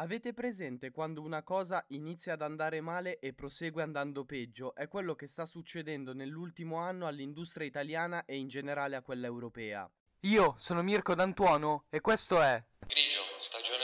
Avete presente quando una cosa inizia ad andare male e prosegue andando peggio? È quello che sta succedendo nell'ultimo anno all'industria italiana e in generale a quella europea. Io sono Mirko D'Antuono e questo è Grigio, stagione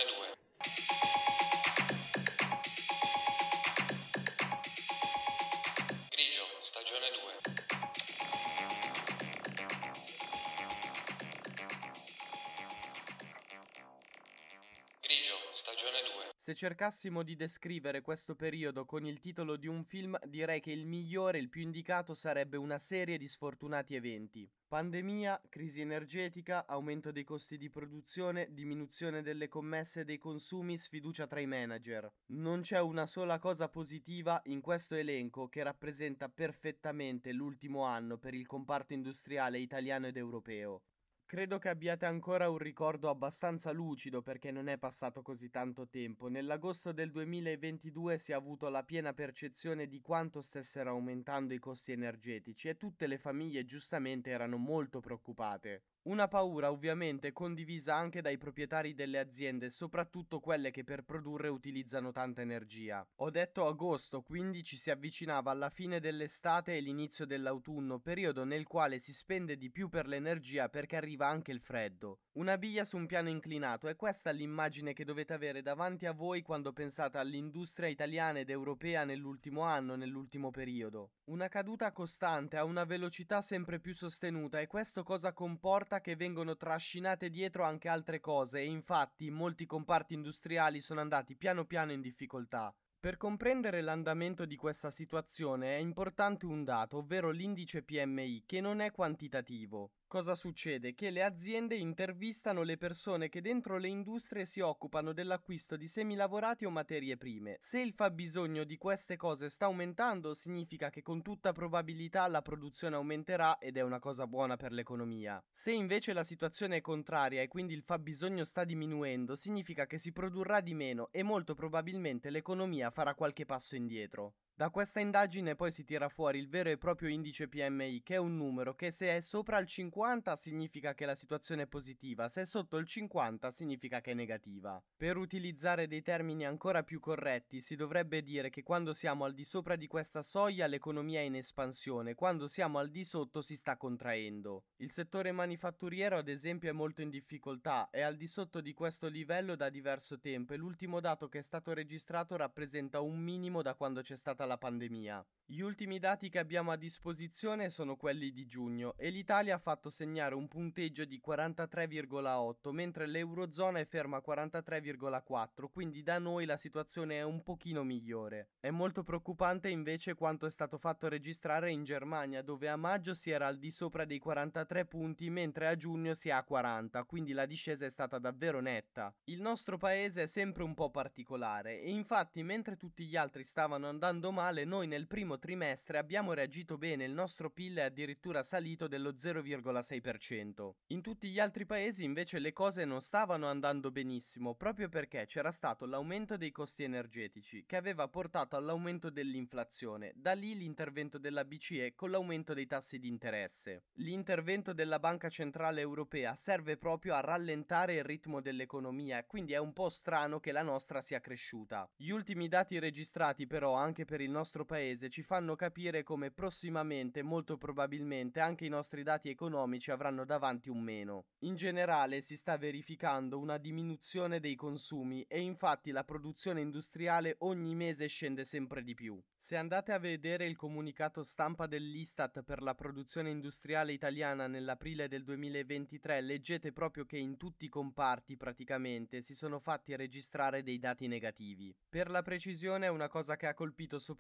Se cercassimo di descrivere questo periodo con il titolo di un film, direi che il migliore, il più indicato sarebbe una serie di sfortunati eventi. Pandemia, crisi energetica, aumento dei costi di produzione, diminuzione delle commesse e dei consumi, sfiducia tra i manager. Non c'è una sola cosa positiva in questo elenco che rappresenta perfettamente l'ultimo anno per il comparto industriale italiano ed europeo. Credo che abbiate ancora un ricordo abbastanza lucido perché non è passato così tanto tempo. Nell'agosto del 2022 si è avuto la piena percezione di quanto stessero aumentando i costi energetici e tutte le famiglie giustamente erano molto preoccupate. Una paura ovviamente condivisa anche dai proprietari delle aziende, soprattutto quelle che per produrre utilizzano tanta energia. Ho detto agosto, quindi ci si avvicinava alla fine dell'estate e l'inizio dell'autunno, periodo nel quale si spende di più per l'energia perché arriva anche il freddo. Una biglia su un piano inclinato, è questa l'immagine che dovete avere davanti a voi quando pensate all'industria italiana ed europea nell'ultimo anno, nell'ultimo periodo. Una caduta costante a una velocità sempre più sostenuta e questo cosa comporta che vengono trascinate dietro anche altre cose e infatti molti comparti industriali sono andati piano piano in difficoltà. Per comprendere l'andamento di questa situazione è importante un dato, ovvero l'indice PMI, che non è quantitativo. Cosa succede? Che le aziende intervistano le persone che dentro le industrie si occupano dell'acquisto di semilavorati o materie prime. Se il fabbisogno di queste cose sta aumentando, significa che con tutta probabilità la produzione aumenterà ed è una cosa buona per l'economia. Se invece la situazione è contraria e quindi il fabbisogno sta diminuendo, significa che si produrrà di meno e molto probabilmente l'economia farà qualche passo indietro. Da questa indagine poi si tira fuori il vero e proprio indice PMI, che è un numero che se è sopra il 50 significa che la situazione è positiva, se è sotto il 50 significa che è negativa. Per utilizzare dei termini ancora più corretti, si dovrebbe dire che quando siamo al di sopra di questa soglia l'economia è in espansione, quando siamo al di sotto si sta contraendo. Il settore manifatturiero ad esempio è molto in difficoltà, è al di sotto di questo livello da diverso tempo e l'ultimo dato che è stato registrato rappresenta un minimo da quando c'è stata la pandemia. Gli ultimi dati che abbiamo a disposizione sono quelli di giugno e l'Italia ha fatto segnare un punteggio di 43,8 mentre l'Eurozona è ferma a 43,4 quindi da noi la situazione è un pochino migliore. È molto preoccupante invece quanto è stato fatto registrare in Germania dove a maggio si era al di sopra dei 43 punti mentre a giugno si è a 40 quindi la discesa è stata davvero netta. Il nostro paese è sempre un po' particolare e infatti mentre tutti gli altri stavano andando male noi nel primo trimestre abbiamo reagito bene, il nostro PIL è addirittura salito dello 0,6%. In tutti gli altri paesi invece le cose non stavano andando benissimo, proprio perché c'era stato l'aumento dei costi energetici, che aveva portato all'aumento dell'inflazione, da lì l'intervento della BCE con l'aumento dei tassi di interesse. L'intervento della Banca Centrale Europea serve proprio a rallentare il ritmo dell'economia, quindi è un po' strano che la nostra sia cresciuta. Gli ultimi dati registrati però anche per il nostro paese ci fanno capire come prossimamente, molto probabilmente, anche i nostri dati economici avranno davanti un meno. In generale si sta verificando una diminuzione dei consumi e infatti la produzione industriale ogni mese scende sempre di più. Se andate a vedere il comunicato stampa dell'Istat per la produzione industriale italiana nell'aprile del 2023, leggete proprio che in tutti i comparti praticamente si sono fatti registrare dei dati negativi. Per la precisione è una cosa che ha colpito soprattutto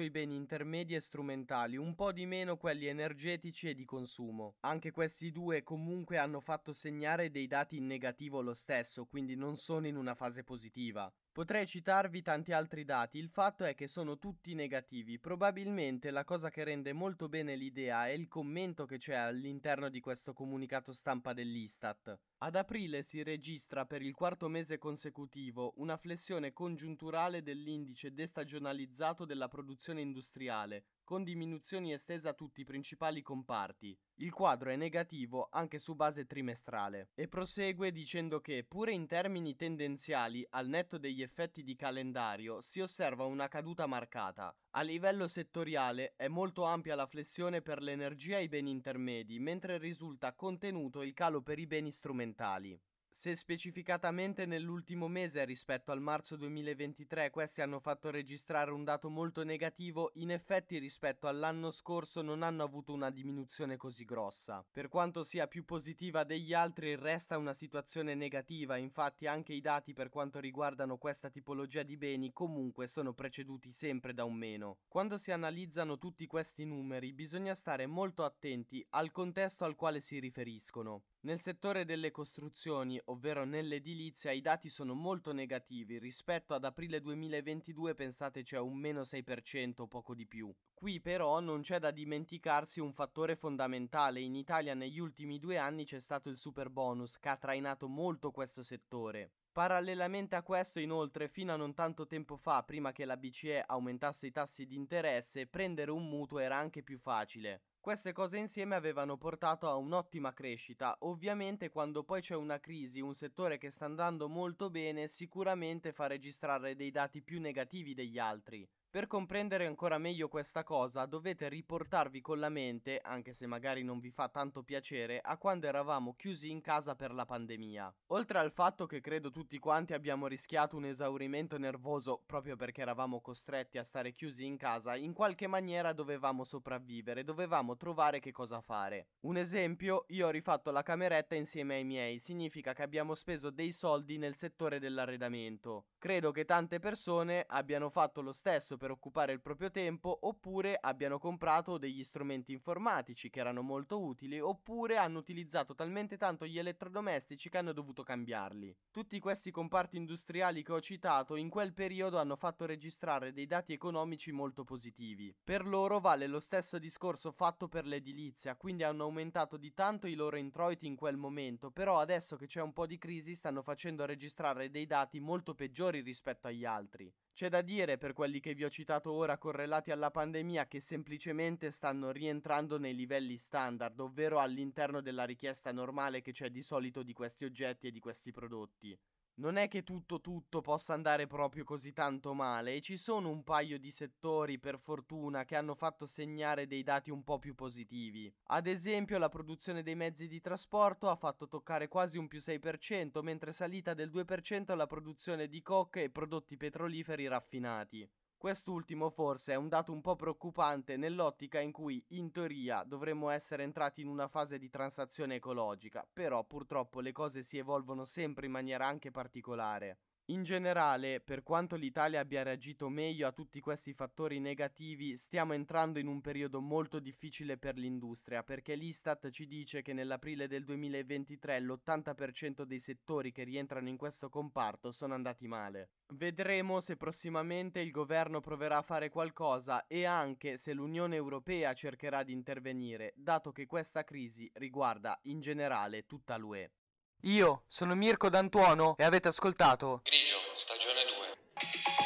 i beni intermedi e strumentali, un po' di meno quelli energetici e di consumo. Anche questi due comunque hanno fatto segnare dei dati in negativo lo stesso, quindi non sono in una fase positiva. Potrei citarvi tanti altri dati, il fatto è che sono tutti negativi. Probabilmente la cosa che rende molto bene l'idea è il commento che c'è all'interno di questo comunicato stampa dell'Istat. Ad aprile si registra per il quarto mese consecutivo una flessione congiunturale dell'indice destagionalizzato della produzione industriale, con diminuzioni estese a tutti i principali comparti. Il quadro è negativo anche su base trimestrale e prosegue dicendo che, pure in termini tendenziali, al netto degli effetti di calendario, si osserva una caduta marcata. A livello settoriale è molto ampia la flessione per l'energia e i beni intermedi, mentre risulta contenuto il calo per i beni strumentali. Se specificatamente nell'ultimo mese rispetto al marzo 2023 questi hanno fatto registrare un dato molto negativo, in effetti rispetto all'anno scorso non hanno avuto una diminuzione così grossa. Per quanto sia più positiva degli altri, resta una situazione negativa, infatti anche i dati per quanto riguardano questa tipologia di beni comunque sono preceduti sempre da un meno. Quando si analizzano tutti questi numeri bisogna stare molto attenti al contesto al quale si riferiscono. Nel settore delle costruzioni, ovvero nell'edilizia, i dati sono molto negativi. Rispetto ad aprile 2022 pensate c'è un meno 6% o poco di più. Qui però non c'è da dimenticarsi un fattore fondamentale. In Italia negli ultimi due anni c'è stato il super bonus che ha trainato molto questo settore. Parallelamente a questo, inoltre, fino a non tanto tempo fa, prima che la BCE aumentasse i tassi di interesse, prendere un mutuo era anche più facile. Queste cose insieme avevano portato a un'ottima crescita. Ovviamente quando poi c'è una crisi, un settore che sta andando molto bene, sicuramente fa registrare dei dati più negativi degli altri. Per comprendere ancora meglio questa cosa dovete riportarvi con la mente, anche se magari non vi fa tanto piacere, a quando eravamo chiusi in casa per la pandemia. Oltre al fatto che credo tutti quanti abbiamo rischiato un esaurimento nervoso proprio perché eravamo costretti a stare chiusi in casa, in qualche maniera dovevamo sopravvivere, dovevamo trovare che cosa fare. Un esempio, io ho rifatto la cameretta insieme ai miei, significa che abbiamo speso dei soldi nel settore dell'arredamento. Credo che tante persone abbiano fatto lo stesso per occupare il proprio tempo oppure abbiano comprato degli strumenti informatici che erano molto utili oppure hanno utilizzato talmente tanto gli elettrodomestici che hanno dovuto cambiarli. Tutti questi comparti industriali che ho citato in quel periodo hanno fatto registrare dei dati economici molto positivi. Per loro vale lo stesso discorso fatto per l'edilizia, quindi hanno aumentato di tanto i loro introiti in quel momento, però adesso che c'è un po' di crisi stanno facendo registrare dei dati molto peggiori rispetto agli altri. C'è da dire per quelli che vi ho citato ora correlati alla pandemia che semplicemente stanno rientrando nei livelli standard, ovvero all'interno della richiesta normale che c'è di solito di questi oggetti e di questi prodotti non è che tutto tutto possa andare proprio così tanto male e ci sono un paio di settori per fortuna che hanno fatto segnare dei dati un po' più positivi. Ad esempio la produzione dei mezzi di trasporto ha fatto toccare quasi un più 6%, mentre salita del 2% la produzione di coca e prodotti petroliferi raffinati. Quest'ultimo forse è un dato un po' preoccupante nell'ottica in cui in teoria dovremmo essere entrati in una fase di transazione ecologica, però purtroppo le cose si evolvono sempre in maniera anche particolare. In generale, per quanto l'Italia abbia reagito meglio a tutti questi fattori negativi, stiamo entrando in un periodo molto difficile per l'industria, perché l'Istat ci dice che nell'aprile del 2023 l'80% dei settori che rientrano in questo comparto sono andati male. Vedremo se prossimamente il governo proverà a fare qualcosa e anche se l'Unione Europea cercherà di intervenire, dato che questa crisi riguarda in generale tutta l'UE. Io sono Mirko D'Antuono e avete ascoltato Grigio, stagione 2. Grigio, stagione 2.